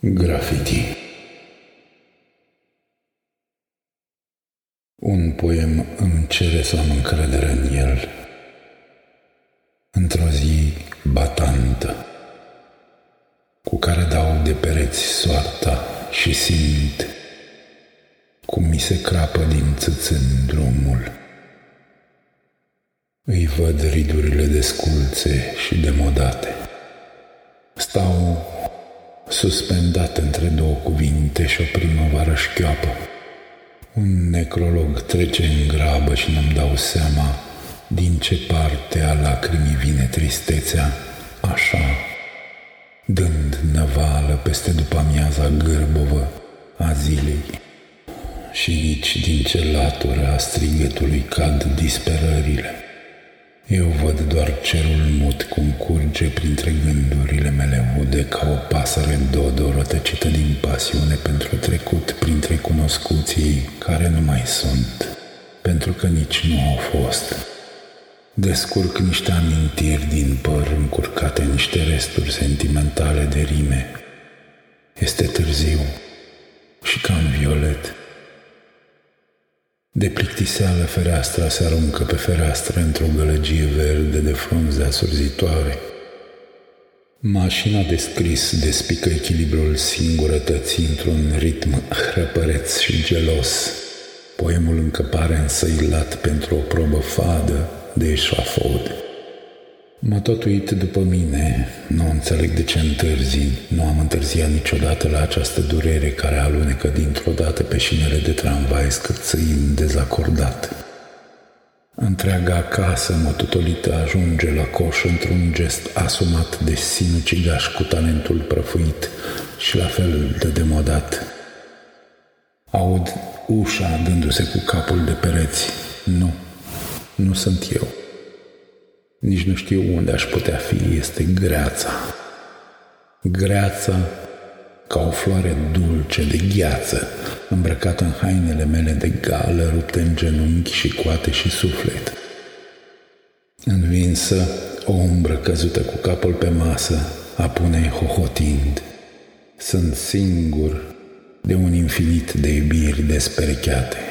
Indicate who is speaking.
Speaker 1: Graffiti Un poem îmi cere să am încredere în el. Într-o zi batantă, cu care dau de pereți soarta și simt cum mi se crapă din țâțân drumul. Îi văd ridurile desculțe și demodate. Stau suspendat între două cuvinte și o primăvară șchioapă. Un necrolog trece în grabă și nu-mi dau seama din ce parte a lacrimii vine tristețea, așa, dând năvală peste după amiaza gârbovă a zilei. Și nici din ce latură a strigătului cad disperările. Eu văd doar cerul mut cum curge printre gândurile mele ude ca o pasăre dodo rătăcită din pasiune pentru trecut printre cunoscuții care nu mai sunt, pentru că nici nu au fost. Descurc niște amintiri din păr încurcate niște resturi sentimentale de rime. Este târziu și cam violet de plictiseală fereastra se aruncă pe fereastră într-o gălăgie verde de frunze asurzitoare. Mașina de scris despică echilibrul singurătății într-un ritm hrăpăreț și gelos. Poemul încă pare însăilat pentru o probă fadă de eșafod. M-a tot uit după mine, nu înțeleg de ce întârzi, nu am întârziat niciodată la această durere care alunecă dintr-o dată pe șinele de tramvai scârțâind dezacordat. Întreaga casă mototolită ajunge la coș într-un gest asumat de sinucigaș cu talentul prăfuit și la fel de demodat. Aud ușa dându-se cu capul de pereți. Nu, nu sunt eu. Nici nu știu unde aș putea fi, este greața. Greața ca o floare dulce de gheață, îmbrăcată în hainele mele de gală, rupte în genunchi și coate și suflet. Învinsă, o umbră căzută cu capul pe masă, apune hohotind. Sunt singur de un infinit de iubiri desperecheate.